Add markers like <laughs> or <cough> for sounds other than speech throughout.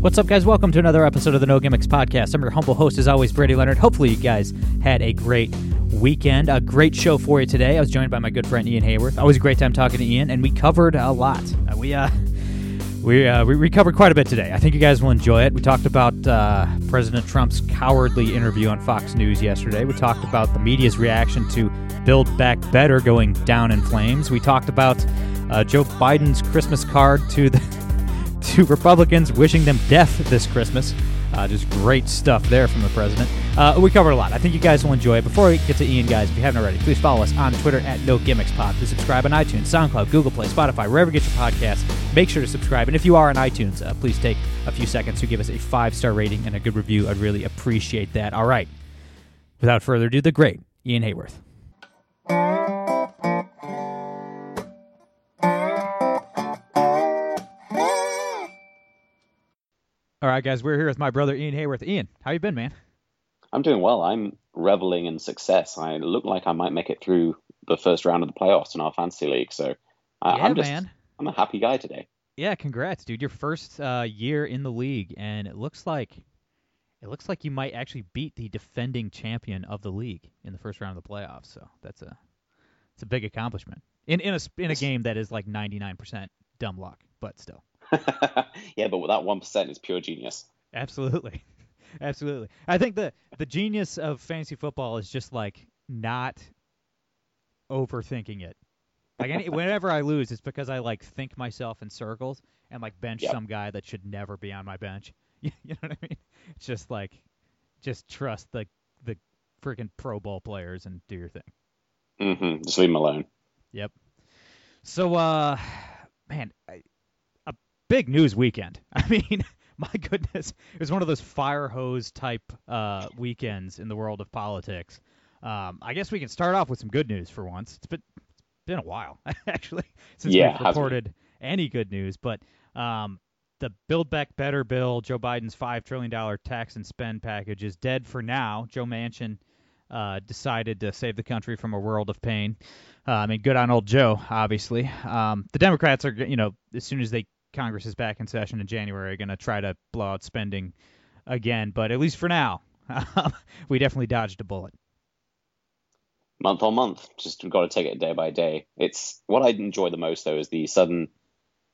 What's up, guys? Welcome to another episode of the No Gimmicks Podcast. I'm your humble host, as always, Brady Leonard. Hopefully, you guys had a great weekend. A great show for you today. I was joined by my good friend Ian Haworth. Always a great time talking to Ian, and we covered a lot. Uh, we uh, <laughs> we uh, we, we covered quite a bit today. I think you guys will enjoy it. We talked about uh, President Trump's cowardly interview on Fox News yesterday. We talked about the media's reaction to Build Back Better going down in flames. We talked about uh, Joe Biden's Christmas card to the <laughs> <laughs> to Republicans, wishing them death this Christmas. Uh, just great stuff there from the president. Uh, we covered a lot. I think you guys will enjoy it. Before we get to Ian, guys, if you haven't already, please follow us on Twitter at No Gimmicks Pod. Please subscribe on iTunes, SoundCloud, Google Play, Spotify, wherever you get your podcasts. Make sure to subscribe. And if you are on iTunes, uh, please take a few seconds to give us a five star rating and a good review. I'd really appreciate that. All right. Without further ado, the great Ian Haworth. All right, guys, we're here with my brother Ian Haworth. Ian, how you been, man? I'm doing well. I'm reveling in success. I look like I might make it through the first round of the playoffs in our fantasy league. So I, Yeah, I'm just man. I'm a happy guy today. Yeah, congrats, dude. Your first uh, year in the league, and it looks like it looks like you might actually beat the defending champion of the league in the first round of the playoffs. So that's a it's a big accomplishment in in a in a game that is like 99% dumb luck, but still, <laughs> yeah, but that one percent is pure genius. absolutely, <laughs> absolutely. I think the the genius of fantasy football is just like not overthinking it. Like any, whenever I lose, it's because I like think myself in circles and like bench Yep. some guy that should never be on my bench. <laughs> You know what I mean? It's just like, just trust the the freaking Pro Bowl players and do your thing. Mm-hmm. Just leave him alone. Yep. So, uh, man, I, big news weekend. <laughs> I mean, <laughs> my goodness, it was one of those fire hose type uh, weekends in the world of politics. Um, I guess we can start off with some good news for once. It's been it's been a while <laughs> actually since Yeah, we've reported any good news, but um, the Build Back Better bill, Joe Biden's five trillion dollar tax and spend package, is dead for now. Joe Manchin uh, decided to save the country from a world of pain. Uh, I mean, good on old Joe, obviously. Um, the Democrats are, you know, as soon as they Congress is back in session in January, going to try to blow out spending again. But at least for now, <laughs> we definitely dodged a bullet. Month on month, just got to take it day by day. It's what I enjoy the most though is the sudden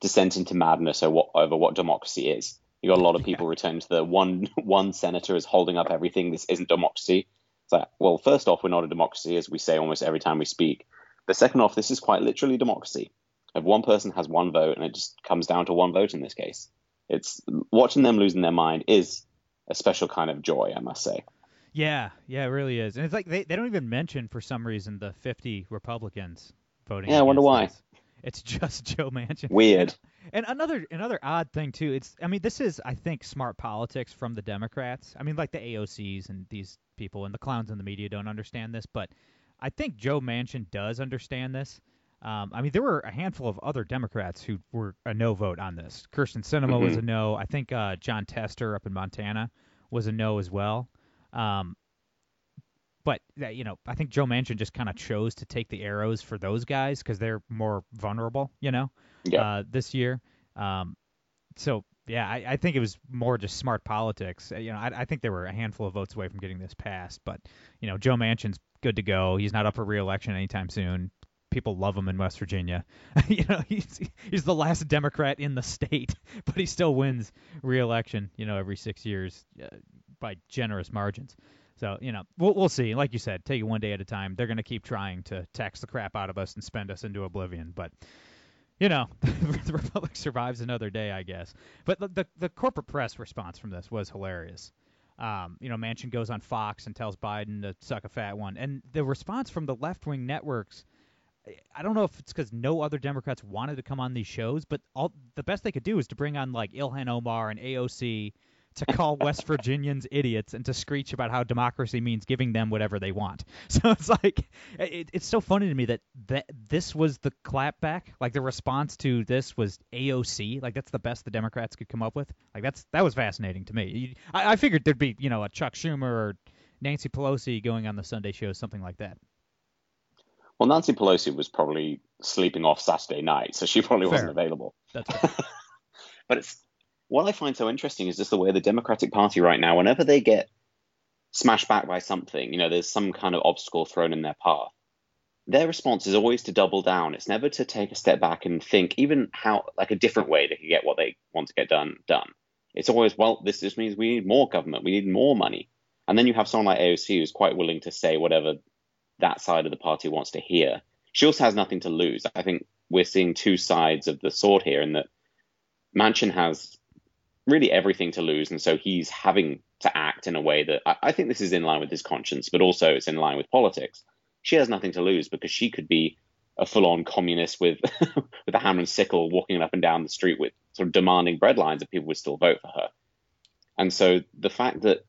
descent into madness over what, over what democracy is. You got a lot of people returning to the one <laughs> one senator is holding up everything. This isn't democracy. It's like, well, first off, we're not a democracy, as we say almost every time we speak. But second off, this is quite literally democracy. If one person has one vote, and it just comes down to one vote in this case, it's watching them losing their mind is a special kind of joy, I must say. Yeah, yeah, it really is. And it's like they, they don't even mention for some reason the 50 Republicans voting. Yeah, I wonder why. this. It's just <laughs> Joe Manchin. Weird. And, and another another odd thing too. It's I mean this is I think smart politics from the Democrats. I mean like the AOCs and these people and the clowns in the media don't understand this, but I think Joe Manchin does understand this. Um, I mean, there were a handful of other Democrats who were a no vote on this. Kyrsten Sinema was Mhm. a no. I think uh, Jon Tester up in Montana was a no as well. Um, but uh, you know, I think Joe Manchin just kind of chose to take the arrows for those guys because they're more vulnerable. You know, Yeah. uh, this year. Um, so yeah, I, I think it was more just smart politics. Uh, You know, I, I think there were a handful of votes away from getting this passed, but you know, Joe Manchin's good to go. He's not up for reelection anytime soon. People love him in West Virginia. <laughs> you know, he's he's the last Democrat in the state, <laughs> but he still wins reelection. You know, every six years uh, by generous margins. So you know, we'll we'll see. Like you said, take it one day at a time. They're going to keep trying to tax the crap out of us and spend us into oblivion, but you know, <laughs> the Republic survives another day, I guess. But the, the the corporate press response from this was hilarious. Um, you know, Manchin goes on Fox and tells Biden to suck a fat one, and the response from the left wing networks. I don't know if it's because no other Democrats wanted to come on these shows, but all the best they could do is to bring on like Ilhan Omar and AOC to call <laughs> West Virginians idiots and to screech about how democracy means giving them whatever they want. <laughs> So it's like it, it's so funny to me that that this was the clapback, like the response to this was AOC, like that's the best the Democrats could come up with. Like that's that was fascinating to me. I, I figured there'd be you know a Chuck Schumer or Nancy Pelosi going on the Sunday show, something like that. Well, Nancy Pelosi was probably sleeping off Saturday night, so she probably Fair. wasn't available. That's <laughs> but it's what I find so interesting is just the way the Democratic Party right now, whenever they get smashed back by something, you know, there's some kind of obstacle thrown in their path. Their response is always to double down. It's never to take a step back and think even how like a different way they could get what they want to get done done. It's always, well, this just means we need more government, we need more money. And then you have someone like AOC who's quite willing to say whatever that side of the party wants to hear. She also has nothing to lose. I think we're seeing two sides of the sword here, in that Manchin has really everything to lose, and so he's having to act in a way that I, I think this is in line with his conscience, but also it's in line with politics. She has nothing to lose because she could be a full-on communist with <laughs> with a hammer and sickle, walking up and down the street with sort of demanding breadlines, and people would still vote for her. And so the fact that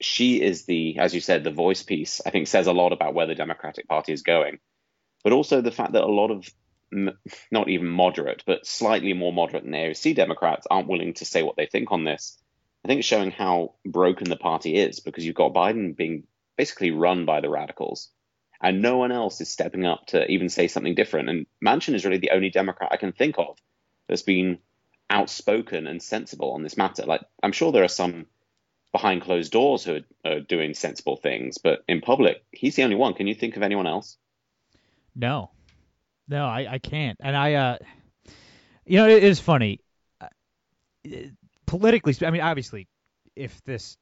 she is the, as you said, the voice piece, I think says a lot about where the Democratic Party is going. But also the fact that a lot of not even moderate, but slightly more moderate than AOC Democrats aren't willing to say what they think on this. I think it's showing how broken the party is because you've got Biden being basically run by the radicals, and no one else is stepping up to even say something different. And Manchin is really the only Democrat I can think of that's been outspoken and sensible on this matter. Like I'm sure there are some behind closed doors who are, are doing sensible things, but in public, he's the only one. Can you think of anyone else? No, no, I, I can't. And I, uh, you know, it is funny. Uh, politically, I mean, obviously, if this,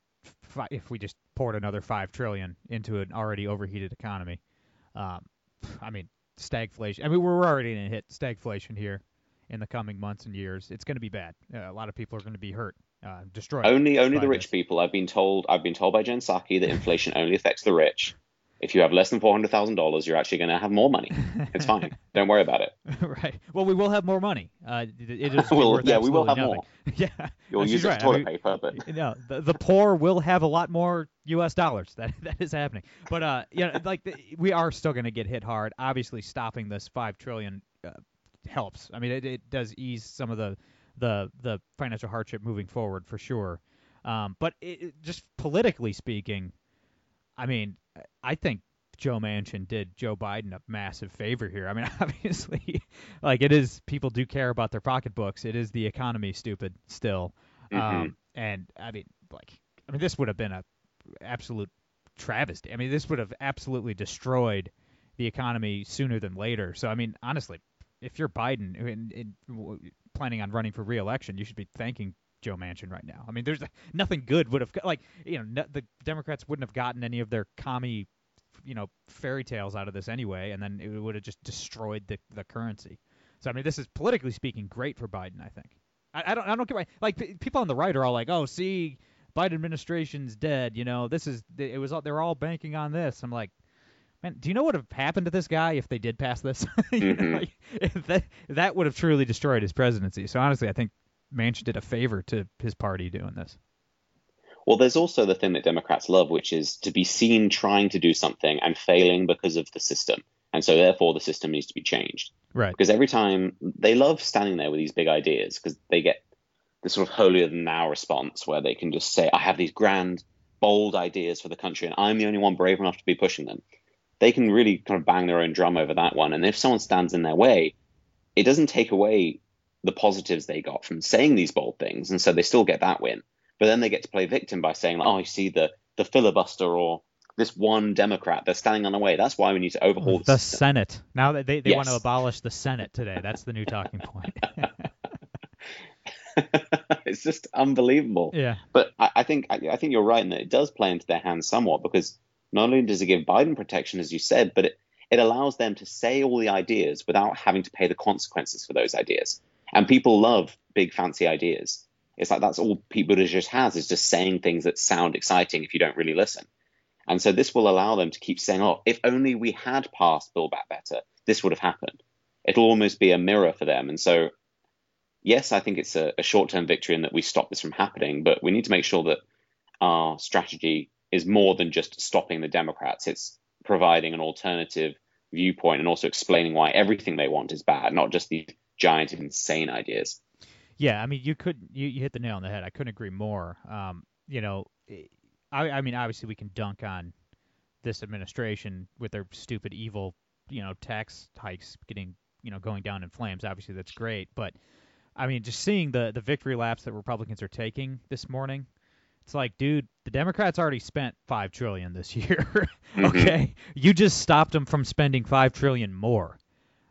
if we just poured another five trillion into an already overheated economy, um, I mean, stagflation. I mean, we're already going to hit stagflation here in the coming months and years. It's going to be bad. Uh, a lot of people are going to be hurt, uh, destroyed. Only, only the rich this. people. I've been told. I've been told by Jen Psaki that inflation only affects the rich. If you have less than four hundred thousand dollars, you're actually going to have more money. It's <laughs> fine. Don't worry about it. <laughs> right. Well, we will have more money. Uh, it, is <laughs> Well, worth yeah, we will have nothing. yeah. You'll use it right. as I toilet mean, paper, but no, the, the poor will have a lot more U.S. dollars. That that is happening. But uh, yeah, like the, we are still going to get hit hard. Obviously, stopping this five trillion uh, helps. I mean, it, it does ease some of the the the financial hardship moving forward for sure. Um, but it, it- just politically speaking, I mean, I think Joe Manchin did Joe Biden a massive favor here. I mean, <laughs> obviously, like it is people do care about their pocketbooks. It is the economy, stupid still. Um, and I mean, like, I mean, this would have been a absolute travesty. I mean, this would have absolutely destroyed the economy sooner than later. So, I mean, honestly, if you're Biden and, and planning on running for re-election, you should be thanking Joe Manchin right now. I mean, there's nothing good would have like you know no, the Democrats wouldn't have gotten any of their commie you know fairy tales out of this anyway, and then it would have just destroyed the the currency. So I mean, this is politically speaking great for Biden. I think. I, I don't I don't get why like p- people on the right are all like, oh, see, Biden administration's dead. You know, this is it was they're all banking on this. I'm like. Man, do you know what would have happened to this guy if they did pass this? <laughs> You know, mm-hmm. like, that that would have truly destroyed his presidency. So honestly, I think Manchin did a favor to his party doing this. Well, there's also the thing that Democrats love, which is to be seen trying to do something and failing because of the system. And so, therefore, the system needs to be changed. Right. Because every time they love standing there with these big ideas because they get this sort of holier than thou response where they can just say, I have these grand, bold ideas for the country and I'm the only one brave enough to be pushing them. They can really kind of bang their own drum over that one. And if someone stands in their way, it doesn't take away the positives they got from saying these bold things. And so they still get that win. But then they get to play victim by saying, oh, you see the, the filibuster or this one Democrat, they're standing on the way. That's why we need to overhaul the, The. Senate. Now that they, they want to abolish the Senate today. That's the new talking point. <laughs> it's just unbelievable. yeah. But I, I think I, I think you're right in that it does play into their hands somewhat because not only does it give Biden protection, as you said, but it, it allows them to say all the ideas without having to pay the consequences for those ideas. And people love big fancy ideas. It's like that's all Pete Buttigieg has is just saying things that sound exciting if you don't really listen. And so this will allow them to keep saying, "Oh, if only we had passed Build Back Better, this would have happened." It'll almost be a mirror for them. And so yes, I think it's a, a short term victory in that we stop this from happening, but we need to make sure that our strategy is more than just stopping the Democrats. It's providing an alternative viewpoint and also explaining why everything they want is bad, not just these giant, insane ideas. Yeah, I mean, you could you, you hit the nail on the head. I couldn't agree more. Um, you know, I, I mean, obviously we can dunk on this administration with their stupid, evil, you know, tax hikes getting, you know, going down in flames. Obviously that's great, but I mean, just seeing the the victory laps that Republicans are taking this morning, it's like, dude, the Democrats already spent five trillion this <laughs> year. Mm-hmm. okay, you just stopped them from spending five trillion more.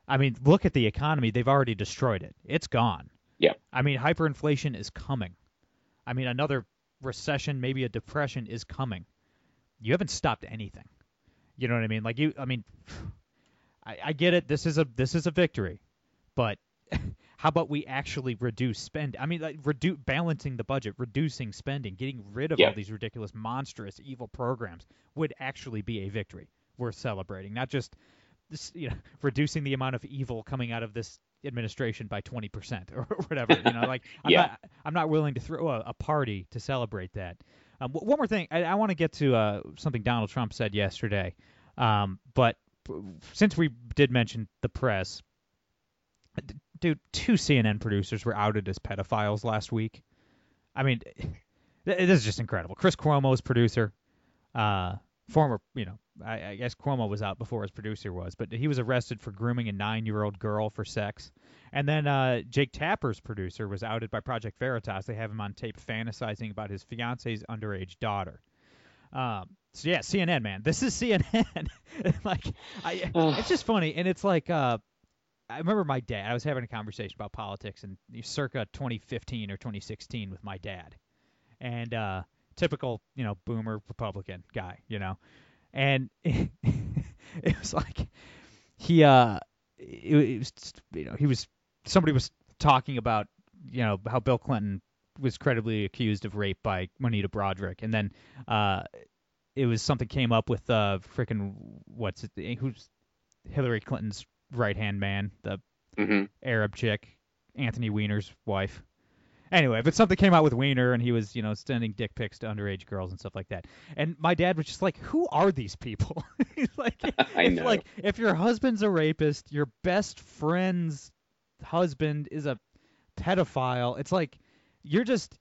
I mean, look at the economy; they've already destroyed it. It's gone. Yeah. I mean, hyperinflation is coming. I mean, another recession, maybe a depression is coming. You haven't stopped anything. You know what I mean? Like you, I mean, <sighs> I, I get it. This is a this is a victory, but <laughs> how about we actually reduce spend? I mean, like reduce balancing the budget, reducing spending, getting rid of Yeah. all these ridiculous, monstrous, evil programs would actually be a victory worth celebrating. Not just this, you know, <laughs> reducing the amount of evil coming out of this administration by 20% <laughs> or whatever. You know, like <laughs> I'm Yeah. not I'm not willing to throw a, a party to celebrate that. Um, w- one more thing, I, I want to get to uh, something Donald Trump said yesterday. Um, but since we did mention the press, dude, two CNN producers were outed as pedophiles last week. I mean, <laughs> this is just incredible. Chris Cuomo's producer, uh, former, you know, I, I guess Cuomo was out before his producer was, but he was arrested for grooming a nine-year-old girl for sex. And then uh, Jake Tapper's producer was outed by Project Veritas. They have him on tape fantasizing about his fiance's underage daughter. Um, so yeah, CNN, man, this is CNN. <laughs> like, I, it's just funny, and it's like, uh, I remember my dad. I was having a conversation about politics in circa 2015 or 2016 with my dad, and uh, typical, you know, boomer Republican guy, you know, and <laughs> it, was like he, uh, it, it was, you know, he was somebody was talking about, you know, how Bill Clinton was credibly accused of rape by Juanita Broaddrick, and then uh, it was something came up with uh, frickin' what's it? Who's Hillary Clinton's right hand man, the hmm Arab chick, Anthony Weiner's wife. Anyway, but something came out with Weiner, and he was, you know, sending dick pics to underage girls and stuff like that. And my dad was just like, "Who are these people?" <laughs> He's like, <laughs> I know. like, if your husband's a rapist, your best friend's husband is a pedophile. It's like you're just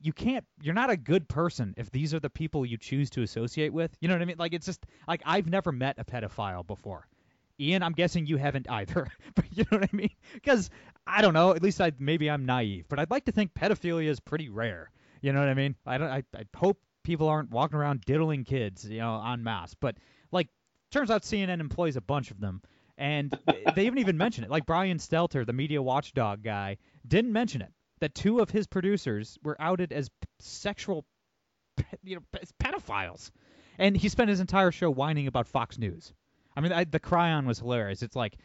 you can't you're not a good person if these are the people you choose to associate with. You know what I mean? Like it's just like I've never met a pedophile before. Ian, I'm guessing you haven't either. <laughs> but you know what I mean? Because I don't know. At least I maybe I'm naive, but I'd like to think pedophilia is pretty rare. You know what I mean? I don't. I, I hope people aren't walking around diddling kids, you know, en masse. But like, turns out CNN employs a bunch of them, and they haven't even mentioned it. Like Brian Stelter, the media watchdog guy, didn't mention it. That two of his producers were outed as sexual, you know, pe- pedophiles, and he spent his entire show whining about Fox News. I mean, I, the chyron was hilarious. It's like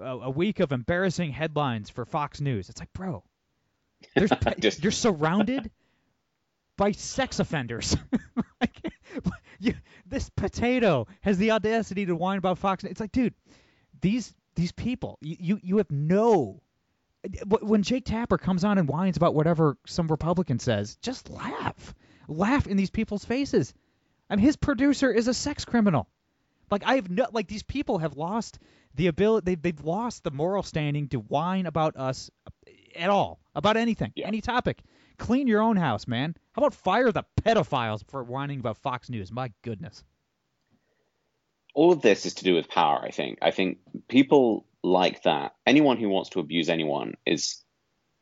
a, a week of embarrassing headlines for Fox News. It's like, bro, there's <laughs> Just- you're surrounded by sex offenders. <laughs> like, you, this potato has the audacity to whine about Fox. News. It's like, dude, these these people, you you, you have no. When Jake Tapper comes on and whines about whatever some Republican says, just laugh, laugh in these people's faces. I mean, his producer is a sex criminal. Like I have no like these people have lost the ability they they've lost the moral standing to whine about us at all about anything Yeah. any topic. Clean your own house, man. How about fire the pedophiles for whining about Fox News? My goodness. all of this is to do with power, I think. I think people like that, anyone who wants to abuse anyone is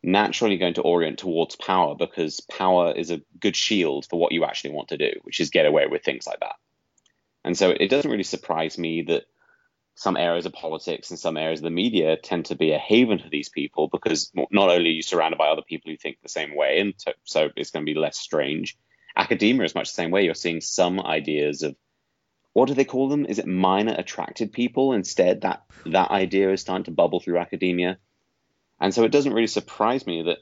naturally going to orient towards power because power is a good shield for what you actually want to do, which is get away with things like that. And so it doesn't really surprise me that some areas of politics and some areas of the media tend to be a haven for these people because not only are you surrounded by other people who think the same way, and so, it's going to be less strange. Academia is much the same way. You're seeing some ideas of what do they call them? Is it minor attracted people instead? That that idea is starting to bubble through academia, and so it doesn't really surprise me that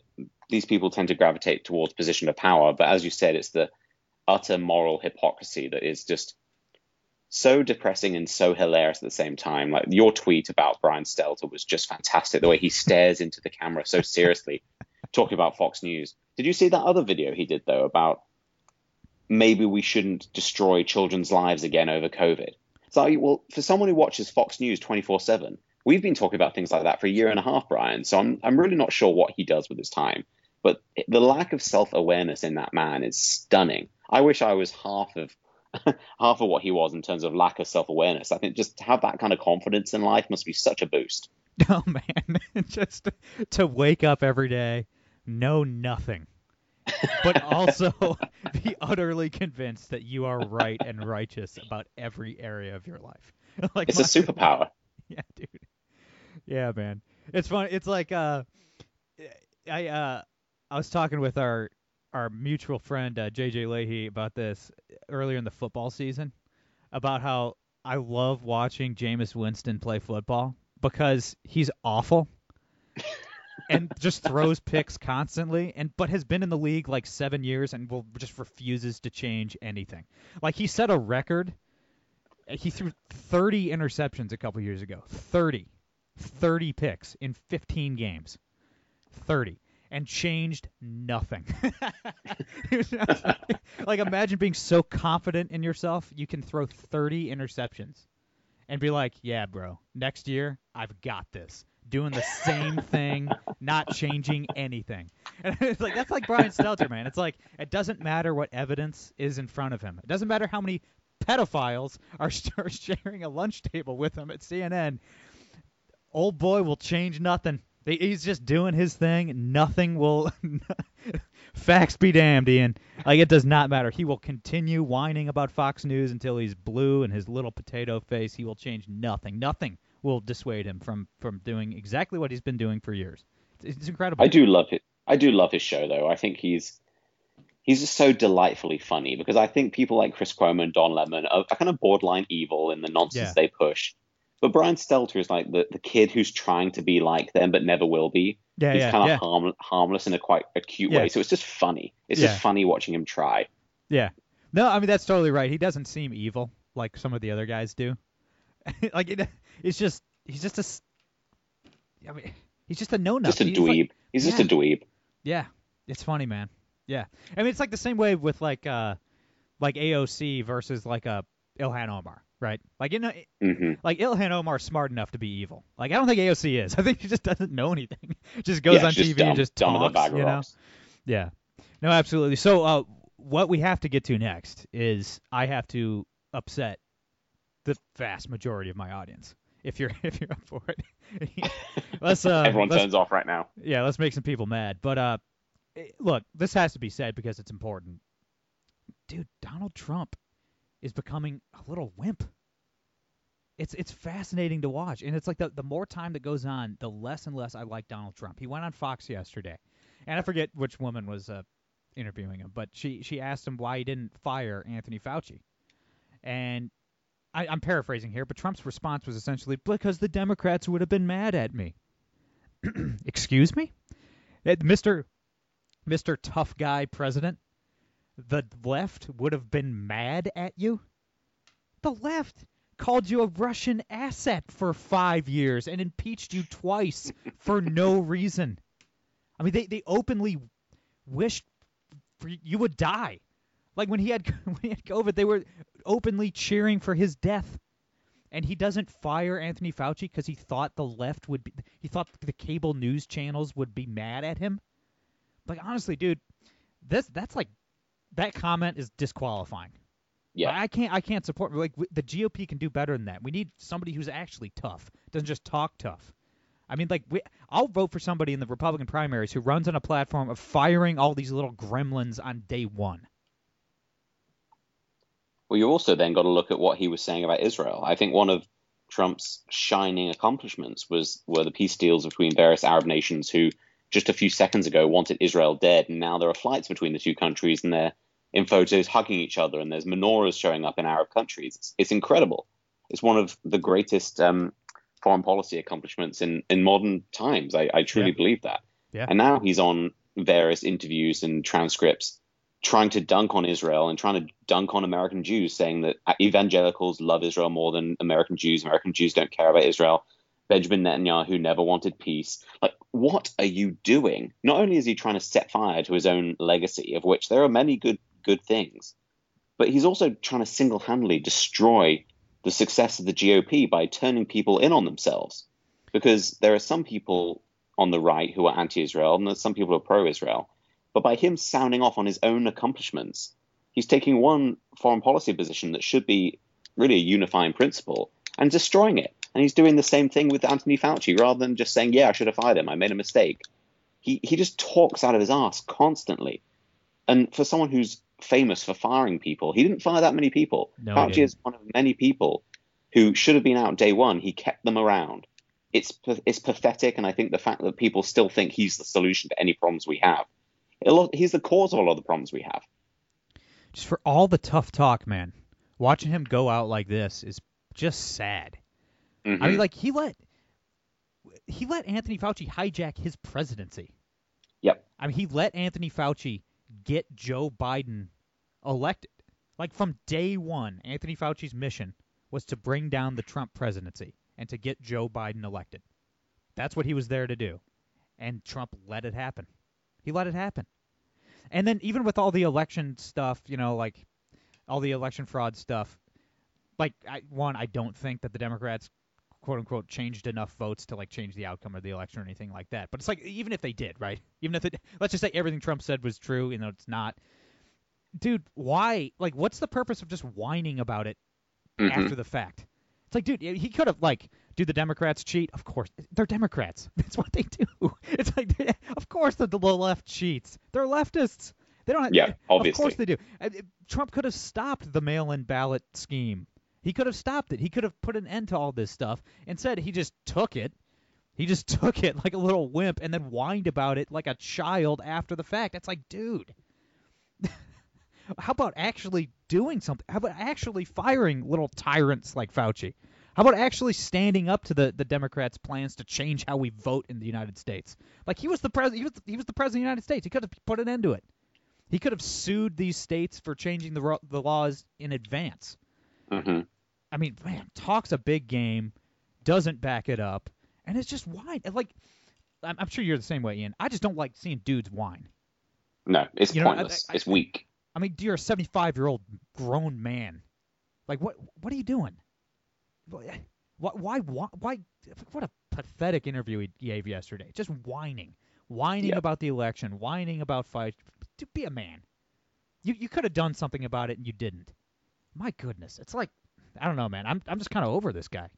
these people tend to gravitate towards position of power. But as you said, it's the utter moral hypocrisy that is just so depressing and so hilarious at the same time. Like your tweet about Brian Stelter was just fantastic. The way he stares into the camera so seriously, <laughs> talking about Fox News. Did you see that other video he did though about maybe we shouldn't destroy children's lives again over COVID? So, well, for someone who watches Fox News 24 7, we've been talking about things like that for a year and a half, Brian. So I'm, I'm really not sure what he does with his time. But the lack of self awareness in that man is stunning. I wish I was half of <laughs> half of what he was in terms of lack of self awareness. I think just to have that kind of confidence in life must be such a boost. <laughs> Oh man, <laughs> just to wake up every day, know nothing, but also be utterly convinced that you are right and righteous about every area of your life. like it's my, a superpower. Yeah, dude. Yeah, man. It's fun. It's like uh, I uh, I was talking with our our mutual friend uh, JJ Leahy about this earlier in the football season about how I love watching Jameis Winston play football because he's awful <laughs> and just throws picks constantly and but has been in the league like 7 years and will just refuses to change anything. Like he set a record he threw 30 interceptions a couple years ago. 30. 30 picks in 15 games. 30 and changed nothing. <laughs> <laughs> like imagine being so confident in yourself you can throw 30 interceptions and be like, "Yeah, bro, next year I've got this." Doing the same <laughs> thing, not changing anything. And it's like that's like Brian Stelter, man. It's like it doesn't matter what evidence is in front of him. It doesn't matter how many pedophiles are, are sharing a lunch table with him at CNN. Old boy will change nothing. He's just doing his thing. Nothing will. <laughs> Facts be damned, Ian. Like it does not matter. He will continue whining about Fox News until he's blue and his little potato face. He will change nothing. Nothing will dissuade him from from doing exactly what he's been doing for years. It's, it's incredible. I do love it. I do love his show, though. I think he's he's just so delightfully funny because I think people like Chris Cuomo and Don Lemon are, are kind of borderline evil in the nonsense yeah. they push. But Brian Stelter is like the, the kid who's trying to be like them but never will be. Yeah, He's yeah, kind of yeah. harm, harmless in a quite acute yeah. way. So it's just funny. It's yeah. just funny watching him try. Yeah. No, I mean that's totally right. He doesn't seem evil like some of the other guys do. <laughs> like it, it's just he's just a I mean he's just a no no. Just a he's dweeb. Like, he's just a dweeb. Yeah. It's funny, man. Yeah. I mean it's like the same way with like uh like AOC versus like a Ilhan Omar right? Like you know, mm-hmm. like Ilhan Omar's smart enough to be evil. Like I don't think AOC is. <laughs> I think she just doesn't know anything. <laughs> just goes yeah, on TV dumb, and just talks. You know? Yeah. No, absolutely. So uh, what we have to get to next is I have to upset the vast majority of my audience. If you're <laughs> if you're up for it, let's. Uh, Everyone let's, turns off right now. Yeah, let's make some people mad. But uh, look, this has to be said because it's important. Dude, Donald Trump is becoming a little wimp. It's it's fascinating to watch, and it's like the the more time that goes on, the less and less I like Donald Trump. He went on Fox yesterday, and I forget which woman was uh, interviewing him, but she she asked him why he didn't fire Anthony Fauci, and I, I'm paraphrasing here, but Trump's response was essentially because the Democrats would have been mad at me. <clears throat> Excuse me, Mister Mister Tough Guy President the left would have been mad at you? The left called you a Russian asset for five years and impeached you twice for <laughs> no reason. I mean, they, they openly wished for you would die. Like when he had <laughs> when he had COVID, they were openly cheering for his death. And he doesn't fire Anthony Fauci because he thought the left would be he thought the cable news channels would be mad at him. Like honestly, dude, this that's like that comment is disqualifying. Yeah, I can't. I can't support. Like the GOP can do better than that. We need somebody who's actually tough, doesn't just talk tough. I mean, like we, I'll vote for somebody in the Republican primaries who runs on a platform of firing all these little gremlins on day one. Well, you also then got to look at what he was saying about Israel. I think one of Trump's shining accomplishments was were the peace deals between various Arab nations who just a few seconds ago wanted Israel dead, and now there are flights between the two countries, and they're in photos hugging each other, and there's menorahs showing up in Arab countries. It's, it's incredible. It's one of the greatest um, foreign policy accomplishments in, in modern times. I, I truly yeah. believe that. Yeah. And now he's on various interviews and transcripts trying to dunk on Israel and trying to dunk on American Jews, saying that evangelicals love Israel more than American Jews. American Jews don't care about Israel. Benjamin Netanyahu never wanted peace. Like, what are you doing? Not only is he trying to set fire to his own legacy, of which there are many good good things, but he's also trying to single-handedly destroy the success of the GOP by turning people in on themselves. Because there are some people on the right who are anti-Israel, and there's some people who are pro-Israel. But by him sounding off on his own accomplishments, he's taking one foreign policy position that should be really a unifying principle and destroying it. And he's doing the same thing with Anthony Fauci rather than just saying, yeah, I should have fired him. I made a mistake. He, he just talks out of his ass constantly. And for someone who's famous for firing people, he didn't fire that many people. No, Fauci is one of many people who should have been out day one. He kept them around. It's it's pathetic, and I think the fact that people still think he's the solution to any problems we have, he's the cause of a lot of the problems we have. Just for all the tough talk, man. Watching him go out like this is just sad. Mm-hmm. I mean, like he let he let Anthony Fauci hijack his presidency. Yep. I mean, he let Anthony Fauci get Joe Biden elected. Like from day one, Anthony Fauci's mission was to bring down the Trump presidency and to get Joe Biden elected. That's what he was there to do. And Trump let it happen. He let it happen. And then even with all the election stuff, you know, like all the election fraud stuff, like I, one, I don't think that the Democrats quote unquote changed enough votes to like change the outcome of the election or anything like that. But it's like even if they did, right? Even if it let's just say everything Trump said was true, you know, it's not. Dude, why? Like, what's the purpose of just whining about it Mm-hmm. after the fact? It's like, dude, he could have like, do the Democrats cheat? Of course, they're Democrats. <laughs> That's what they do. <laughs> It's like, of course, the, the left cheats. They're leftists. They don't. Yeah, obviously. Of course they do. Uh, Trump could have stopped the mail-in ballot scheme. He could have stopped it. He could have put an end to all this stuff. Instead, he just took it. He just <laughs> took it like a little wimp and then whined about it like a child after the fact. It's like, dude, <laughs> how about actually doing something? How about actually firing little tyrants like Fauci? How about actually standing up to the, the Democrats' plans to change how we vote in the United States? Like he was the president. He was he was the president of the United States. He could have put an end to it. He could have sued these states for changing the the laws in advance. Mm-hmm. I mean, man, talks a big game, doesn't back it up, and it's just wide. Like, I'm, I'm sure you're the same way, Ian. I just don't like seeing dudes whine. No, it's You know, I- pointless. I- it's weak. I mean, you're a 75 year old grown man. Like, what what are you doing? Why why why, why what a pathetic interview he gave yesterday. Just whining, whining Yep. about the election, whining about fight. To be a man, you you could have done something about it and you didn't. My goodness, it's like I don't know, man. I'm I'm just kind of over this guy.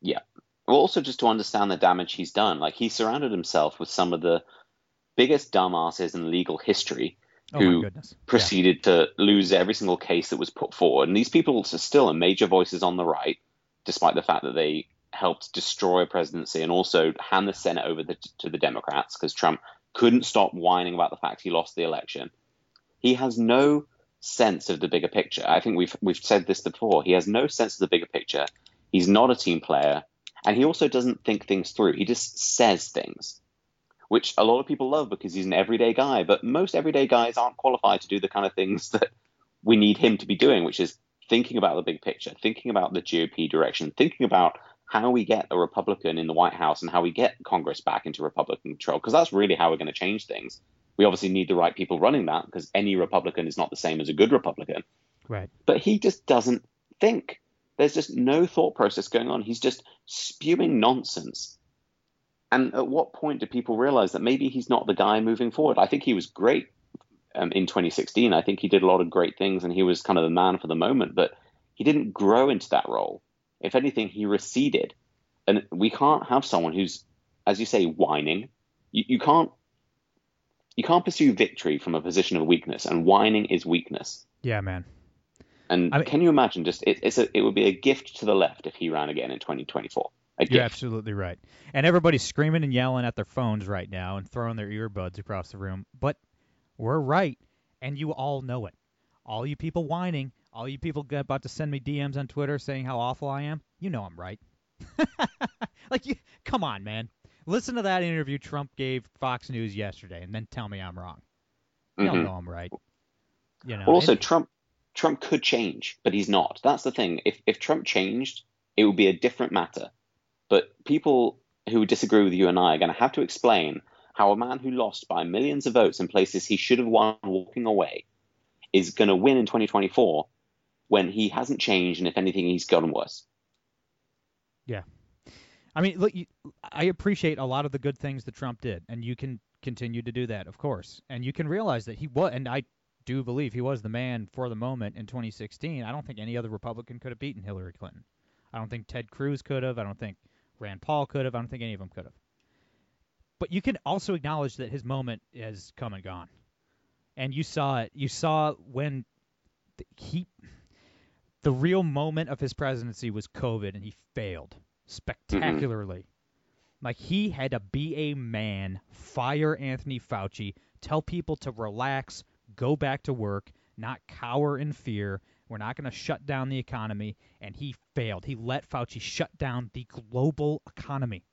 Yeah. Well, also just to understand the damage he's done. Like he surrounded himself with some of the biggest dumbasses in legal history Oh who goodness. Yeah. proceeded to lose every single case that was put forward. And these people are still major voices on the right, despite the fact that they helped destroy a presidency and also hand the Senate over the, to the Democrats because Trump couldn't stop whining about the fact he lost the election. He has no sense of the bigger picture. I think we've we've said this before. He has no sense of the bigger picture. He's not a team player, and he also doesn't think things through. He just says things, which a lot of people love because he's an everyday guy. But most everyday guys aren't qualified to do the kind of things <laughs> that we need him to be doing, which is thinking about the big picture, thinking about the GOP direction, thinking about how we get a Republican in the White House and how we get Congress back into Republican control, because that's really how we're going to change things. We obviously need the right people running that because any Republican is not the same as a good Republican. Right. But he just doesn't think. There's just no thought process going on. He's just spewing nonsense. And at what point do people realize that maybe he's not the guy moving forward? I think he was great um, in 2016. I think he did a lot of great things and he was kind of the man for the moment, but he didn't grow into that role. If anything, he receded. And we can't have someone who's, as you say, whining. You, you can't. You can't pursue victory from a position of weakness, and whining is weakness. Yeah, man. And I mean- can you imagine? Just it, it's a, it would be a gift to the left if he ran again in 2024. A You're gift. absolutely right. And everybody's screaming and yelling at their phones right now and throwing their earbuds across the room. But we're right, and you all know it. All you people whining, all you people about to send me DMs on Twitter saying how awful I am, you know I'm right. <laughs> like, you, come on, man. Listen to that interview Trump gave Fox News yesterday, and then tell me I'm wrong. You all Mhm. know I'm right. You know. Well, also Trump Trump could change, but he's not. That's the thing. If if Trump changed, it would be a different matter. But people who disagree with you and I are going to have to explain how a man who lost by millions of votes in places he should have won walking away is going to win in 2024 when he hasn't changed and if anything he's gotten worse. Yeah. I mean, look, you, I appreciate a lot of the good things that Trump did, and you can continue to do that, of course. And you can realize that he was, and I do believe he was the man for the moment in 2016. I don't think any other Republican could have beaten Hillary Clinton. I don't think Ted Cruz could have. I don't think Rand Paul could have. I don't think any of them could have. But you can also acknowledge that his moment has come and gone. And you saw it. You saw when he the real moment of his presidency was COVID, and he failed spectacularly. Like he had to be a man, fire Anthony Fauci, tell people to relax, go back to work, not cower in fear. We're not going to shut down the economy, and he failed. He let Fauci shut down the global economy.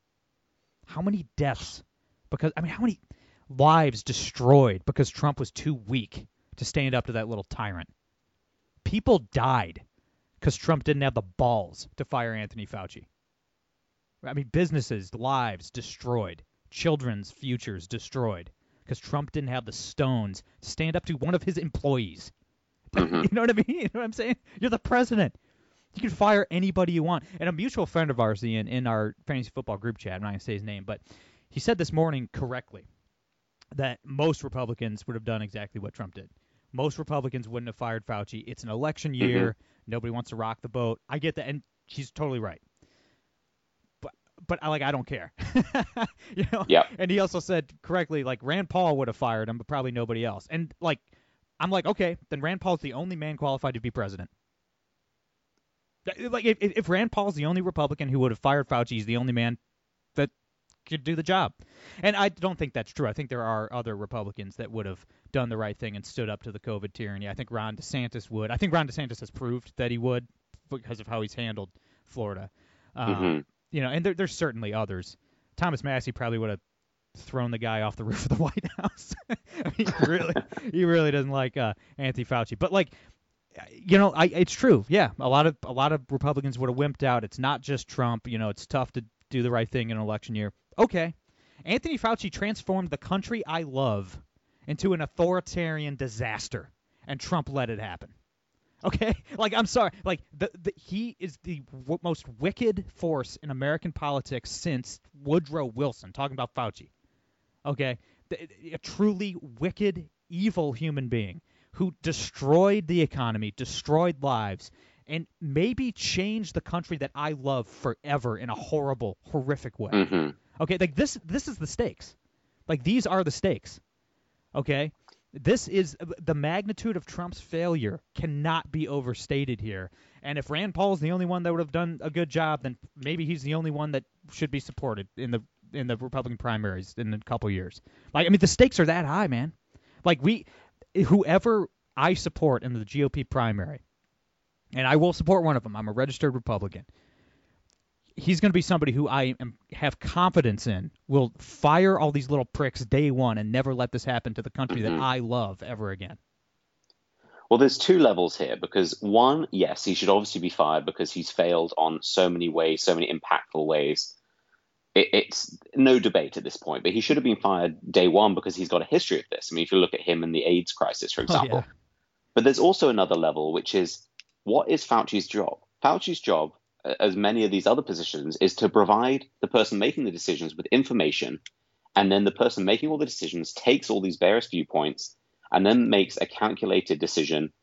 How many deaths? Because I mean, how many lives destroyed because Trump was too weak to stand up to that little tyrant? People died because Trump didn't have the balls to fire Anthony Fauci. I mean, businesses, lives destroyed, children's futures destroyed because Trump didn't have the stones to stand up to one of his employees. <laughs> Mm-hmm. you know what I mean? <laughs> You know what I'm saying? You're the president. You can fire anybody you want. And a mutual friend of ours, Ian, in our fantasy football group chat, I'm not going to say his name, but he said this morning correctly that most Republicans would have done exactly what Trump did. Most Republicans wouldn't have fired Fauci. It's an election mm-hmm. year. Nobody wants to rock the boat. I get that, and she's totally right. But I like I don't care. <laughs> you know. Yeah. And he also said correctly like Rand Paul would have fired him, but probably nobody else. And like I'm like okay, then Rand Paul's the only man qualified to be president. Like if if Rand Paul's the only Republican who would have fired Fauci, he's the only man that could do the job. And I don't think that's true. I think there are other Republicans that would have done the right thing and stood up to the COVID tyranny. I think Ron DeSantis would. I think Ron DeSantis has proved that he would because of how he's handled Florida. Um, Mhm. You know, and there, there's certainly others. Thomas Massie probably would have thrown the guy off the <laughs> roof of the White House. <laughs> He really, he really doesn't like uh, Anthony Fauci. But like, you know, I it's true. Yeah, a lot of a lot of Republicans would have wimped out. It's not just Trump. You know, it's tough to do the right thing in an election year. Okay, Anthony Fauci transformed the country I love into an authoritarian disaster, and Trump let it happen. Okay, <laughs> like I'm sorry, like the, the he is the w- most wicked force in American politics since Woodrow Wilson. Talking about Fauci. Okay, The- a truly wicked, evil human being who destroyed the economy, destroyed lives, and maybe changed the country that I love forever in a horrible, horrific way. hmm Okay, like this this is the stakes. Like these are the stakes. Okay? This is uh, the magnitude of Trump's failure cannot be overstated here. And if Rand Paul's the only one that would have done a good job, then maybe he's the only one that should be supported in the in the Republican primaries in a couple years. Like I mean the stakes are that high, man. Like we whoever I support in the GOP primary, and I will support one of them. I'm a registered Republican he's going to be somebody who I am, have confidence in will fire all these little pricks day one and never let this happen to the country that Mhm. I love ever again. Well, there's two levels here because one, yes, he should obviously be fired because he's failed on so many ways, so many impactful ways. It, it's no debate at this point, but he should have been fired day one because he's got a history of this. I mean, if you look at him and the AIDS crisis, for example. yeah. But there's also another level, which is what is Fauci's job? Fauci's job, as many of these other positions, is to provide the person making the decisions with information, and then the person making all the decisions takes all these various viewpoints and then makes a calculated decision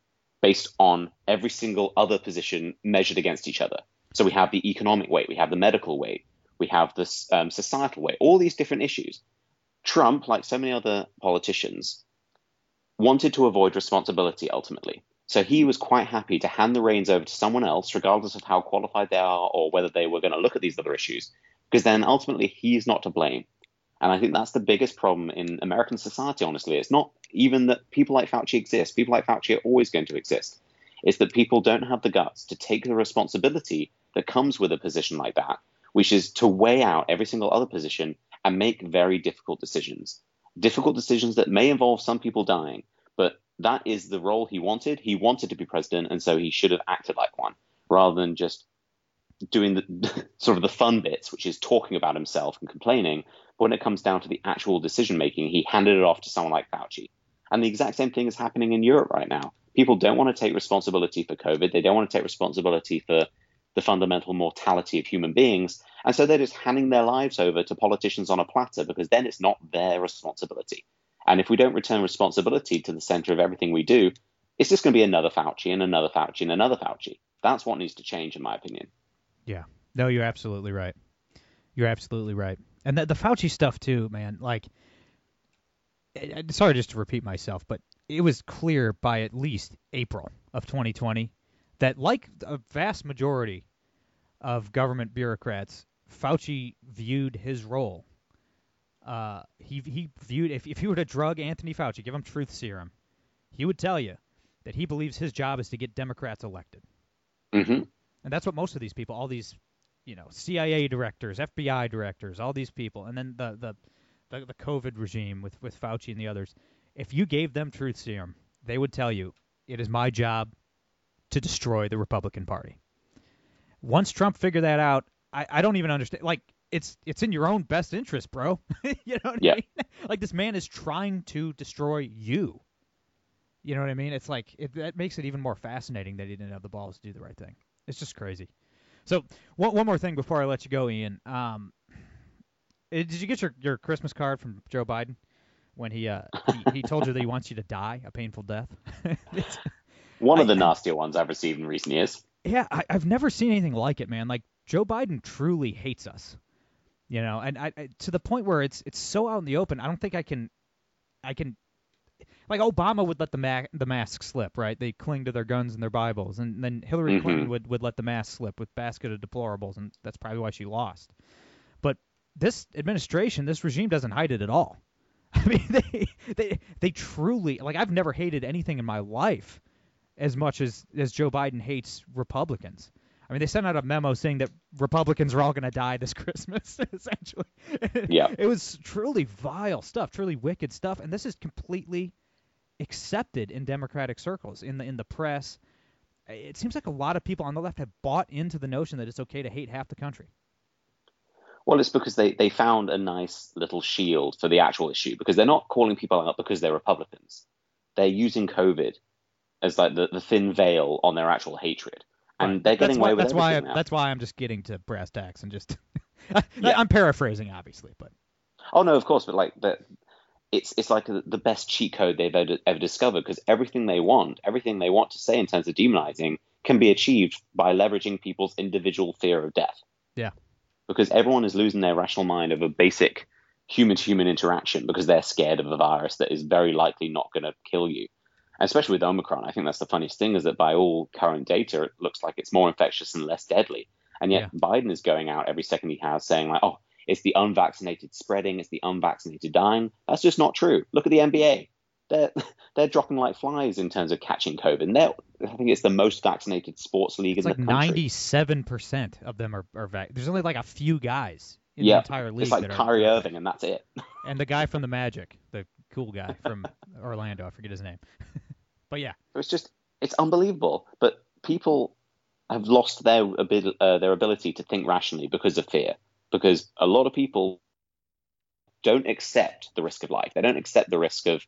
based on every single other position measured against each other. So we have the economic weight, we have the medical weight, we have the um, societal weight, all these different issues. Trump, like so many other politicians, wanted to avoid responsibility ultimately. So he was quite happy to hand the reins over to someone else, regardless of how qualified they are or whether they were going to look at these other issues, because then ultimately he's not to blame. And I think that's the biggest problem in American society, honestly. It's not even that people like Fauci exist, people like Fauci are always going to exist. It's that people don't have the guts to take the responsibility that comes with a position like that, which is to weigh out every single other position and make very difficult decisions. Difficult decisions that may involve some people dying, that is the role he wanted. He wanted to be president, and so he should have acted like one rather than just doing the <laughs> sort of the fun bits, which is talking about himself and complaining. But when it comes down to the actual decision making, he handed it off to someone like Fauci. And the exact same thing is happening in Europe right now. People don't want to take responsibility for COVID. They don't want to take responsibility for the fundamental mortality of human beings. And so they're just handing their lives over to politicians on a platter because then it's not their responsibility. And if we don't return responsibility to the center of everything we do, it's just going to be another Fauci and another Fauci and another Fauci. That's what needs to change, in my opinion. Yeah. No, you're absolutely right. You're absolutely right. And the, the Fauci stuff too, man. Like, eh, eh, sorry just to repeat myself, but it was clear by at least April of 2020 that, like a vast majority of government bureaucrats, Fauci viewed his role. Uh, he he viewed if if you were to drug Anthony Fauci, give him truth serum, he would tell you that he believes his job is to get Democrats elected. Mm-hmm. And that's what most of these people, all these, you know, CIA directors, FBI directors, all these people, and then the the the, the COVID regime with with Fauci and the others, if you gave them truth serum, they would tell you it is my job to destroy the Republican Party. Once Trump figured that out, I, I don't even understand. Like it's it's in your own best interest, bro. <laughs> you know what yeah. I mean? <laughs> Like this man is trying to destroy you. You know what I mean? It's like it, that makes it even more fascinating that he didn't have the balls to do the right thing. It's just crazy. So one one more thing before I let you go, Ian. Um, eh, did you get your your Christmas card from Joe Biden when he uh he, he told you that he wants you to die a painful death? <laughs> one of the I, nastier ones I've received in recent years. Yeah, I, I've never seen anything like it, man. Like Joe Biden truly hates us, you know, and I, I to the point where it's it's so out in the open. I don't think I can I can like Obama would let the ma- the mask slip, right? They cling to their guns and their Bibles, and then Hillary mm-hmm. Clinton would would let the mask slip with basket of deplorables, and that's probably why she lost. But this administration, this regime doesn't hide it at all. <laughs> I mean, they they they truly like I've never hated anything in my life as much as as Joe Biden hates Republicans. I mean, they sent out a memo saying that Republicans are all going to die this <laughs> Christmas, <laughs> essentially. Yeah. it was truly vile stuff, truly wicked stuff, and this is completely accepted in Democratic circles, in the in the press. It seems like a lot of people on the left have bought into the notion that it's okay to hate half the country. Well, it's because they, they found a nice little shield for the actual issue because they're not calling people out because they're Republicans. They're using COVID as like the, the thin veil on their actual hatred. And right. they're getting that's away why, with that's why now. That's why I'm just getting to brass tacks and just <laughs> yeah. I'm paraphrasing, obviously, but oh no, of course, but like the, it's it's like the best cheat code they've ever, ever discovered because everything they want, everything they want to say in terms of demonizing, can be achieved by leveraging people's individual fear of death. Yeah, because everyone is losing their rational mind of a basic human to human interaction because they're scared of a virus that is very likely not going to kill you. Especially with Omicron, I think that's the funniest thing is that by all current data, it looks like it's more infectious and less deadly. And yet yeah. Biden is going out every second he has saying like, "Oh, it's the unvaccinated spreading, it's the unvaccinated dying. That's just not true. Look at the NBA. They're <laughs> they're dropping like flies in terms of catching COVID. And they're, I think it's the most vaccinated sports league it's in like the country. Ninety-seven percent of them are, are vac- There's only like a few guys in yeah, the entire league. It's like Kyrie are, Irving, and that's it. and the guy from <laughs> the Magic, the cool guy from <laughs> Orlando, I forget his name. But yeah, it's just it's unbelievable. But people have lost their ability, uh, their ability to think rationally because of fear because a lot of people don't accept the risk of life. They don't accept the risk of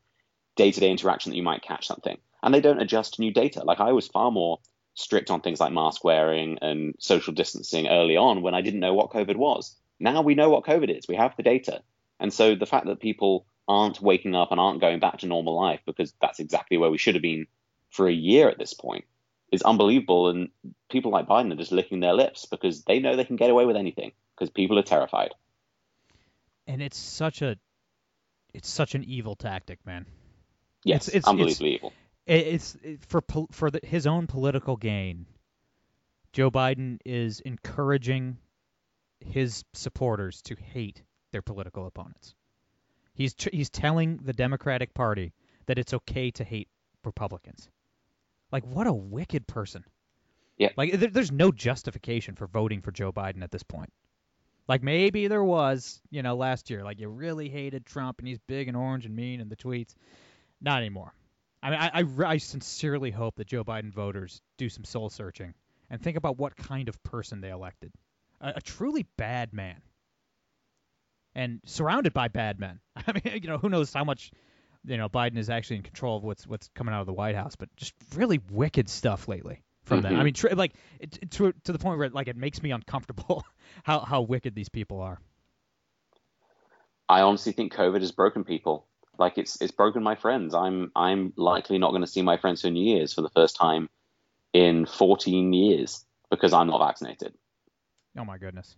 day to day interaction that you might catch something. And they don't adjust to new data. Like I was far more strict on things like mask wearing and social distancing early on when I didn't know what COVID was. Now we know what COVID is. We have the data. And so the fact that people aren't waking up and aren't going back to normal life because that's exactly where we should have been for a year at this point is unbelievable. And people like Biden are just licking their lips because they know they can get away with anything because people are terrified. And it's such a, it's such an evil tactic, man. Yes, it's, it's unbelievably it's, evil. It's for for the, his own political gain. Joe Biden is encouraging his supporters to hate their political opponents. He's tr- he's telling the Democratic Party that it's okay to hate Republicans. Like what a wicked person. Yeah. Like there, there's no justification for voting for Joe Biden at this point. Like maybe there was, you know, last year. Like you really hated Trump and he's big and orange and mean and the tweets. Not anymore. I mean, I, I, I sincerely hope that Joe Biden voters do some soul searching and think about what kind of person they elected. A, a truly bad man. And surrounded by bad men. <laughs> I mean, you know, who knows how much, you know, Biden is actually in control of what's what's coming out of the White House, but just really wicked stuff lately from them. I mm-hmm. mean, tr- like it, it- to to the point where like it makes me uncomfortable <laughs> how how wicked these people are. I honestly think COVID has broken people. Like it's it's broken my friends. I'm I'm likely not going to see my friends for New Year's for the first time in 14 years because I'm not vaccinated. Oh my goodness.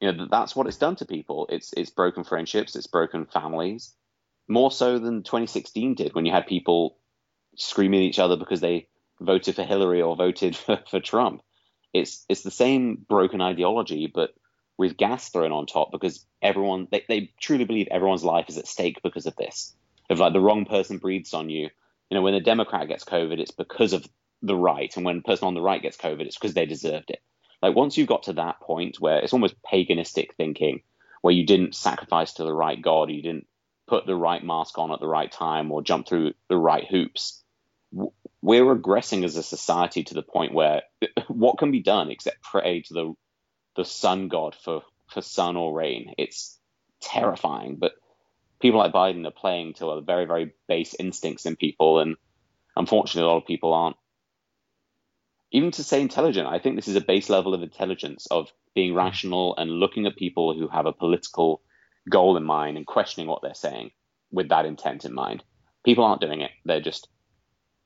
You know that's what it's done to people. It's it's broken friendships. It's broken families, more so than 2016 did when you had people screaming at each other because they voted for Hillary or voted <laughs> for, for Trump. It's it's the same broken ideology, but with gas thrown on top because everyone they, they truly believe everyone's life is at stake because of this. If like the wrong person breathes on you, you know, when a Democrat gets COVID, it's because of the right, and when a person on the right gets COVID, it's because they deserved it. Like once you've got to that point where it's almost paganistic thinking, where you didn't sacrifice to the right god, you didn't put the right mask on at the right time or jump through the right hoops, we're regressing as a society to the point where <laughs> what can be done except pray to the the sun god for for sun or rain. It's terrifying, but people like Biden are playing to very very base instincts in people, and unfortunately, a lot of people aren't. Even to say intelligent, I think this is a base level of intelligence of being rational and looking at people who have a political goal in mind and questioning what they're saying with that intent in mind. People aren't doing it; they're just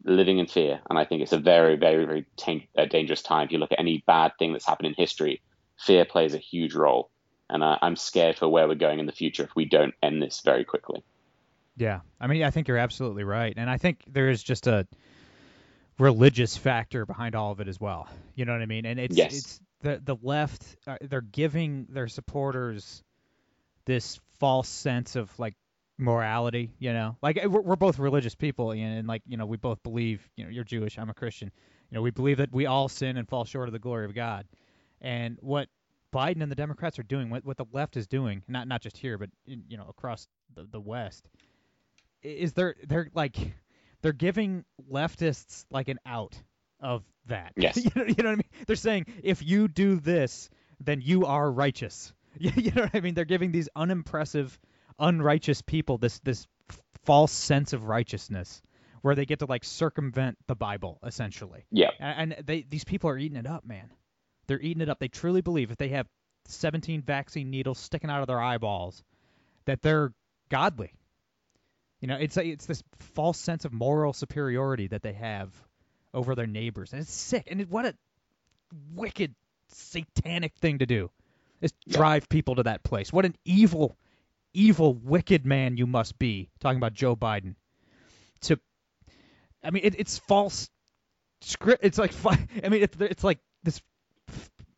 living in fear, and I think it's a very, very, very tan- uh, dangerous time. If you look at any bad thing that's happened in history, fear plays a huge role, and I'm scared for where we're going in the future if we don't end this very quickly. Yeah, I mean, I think you're absolutely right, and I think there is just a religious factor behind all of it as well. You know what I mean? And it's Yes. it's the the left uh, they're giving their supporters this false sense of like morality. You know, like we're, we're both religious people, and, and like you know we both believe. You know, you're Jewish, I'm a Christian. You know, we believe that we all sin and fall short of the glory of God, and what Biden and the Democrats are doing, what what the left is doing, not not just here, but in, you know across the, the West, is they're they're like they're giving leftists like an out of that. <laughs> Yes. you, know, you know what I mean? They're saying if you do this, then you are righteous. You <laughs> you know what I mean? They're giving these unimpressive, unrighteous people this this false sense of righteousness where they get to like circumvent the Bible essentially. Yeah, And, and they these people are eating it up, man. They're eating it up. They truly believe if they have 17 vaccine needles sticking out of their eyeballs, that they're godly. You know, it's a, it's this false sense of moral superiority that they have over their neighbors, and it's sick. And it, what a wicked, satanic thing to do is Yeah. drive people to that place. What an evil, evil, wicked man you must be. Talking about Joe Biden. To, I mean, it, it's false script. It's like, <laughs> I mean, it's it's like this,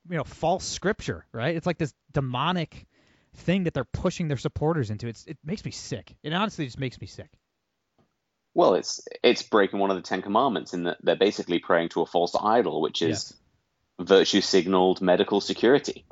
you know, false scripture, right? It's like this demonic thing that they're pushing their supporters into. It's it makes me sick. It honestly just makes me sick. Well, it's it's breaking one of the Ten Commandments in that they're basically praying to a false idol, which is virtue signaled medical security.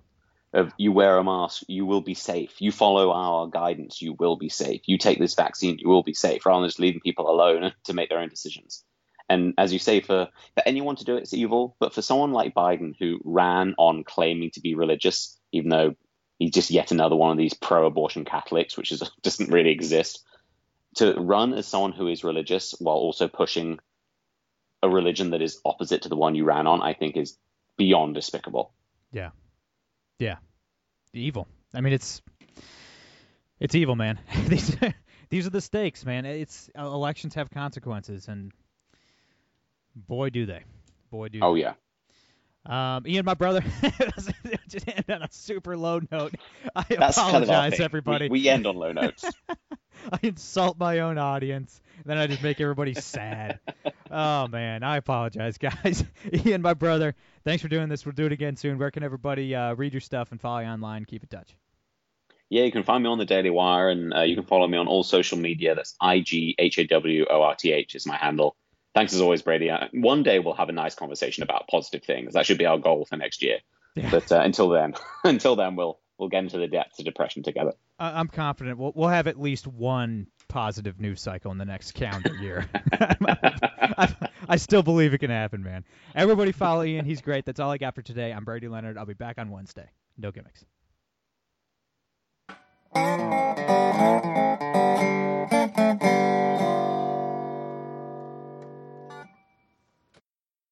Of you wear a mask, you will be safe. You follow our guidance, you will be safe. You take this vaccine, you will be safe. Rather than just leaving people alone <laughs> to make their own decisions. And as you say, for, for anyone to do it, it's evil. But for someone like Biden, who ran on claiming to be religious, even though he's just yet another one of these pro-abortion Catholics, which is, <laughs> doesn't really exist, to run as someone who is religious while also pushing a religion that is opposite to the one you ran on, I think is beyond despicable. Yeah, yeah, evil. I mean, it's it's evil, man. <laughs> these these are the stakes, man. It's uh, elections have consequences, and boy, do they, boy, do. Oh they. yeah. Um, Ian, my brother, <laughs> just end on a super low note. I That's kind of apologize, everybody. We, we end on low notes. <laughs> I insult my own audience, and then I just make everybody sad. oh man, I apologize, <laughs> guys. Ian, my brother, thanks for doing this. We'll do it again soon. Where can everybody uh, read your stuff and follow you online? Keep in touch. yeah, you can find me on the Daily Wire, and uh, you can follow me on all social media. That's I G H A W O R T H is my handle. Thanks as always, Brady. Uh, one day we'll have a nice conversation about positive things. That should be our goal for next year. Yeah. But uh, until then, <laughs> until then, we'll we'll get into the depths of depression together. I'm confident we'll we'll have at least one positive news cycle in the next calendar year. I, <laughs> <laughs> I still believe it can happen, man. Everybody follow Ian. He's great. That's all I got for today. I'm Brady Leonard. I'll be back on Wednesday. No gimmicks.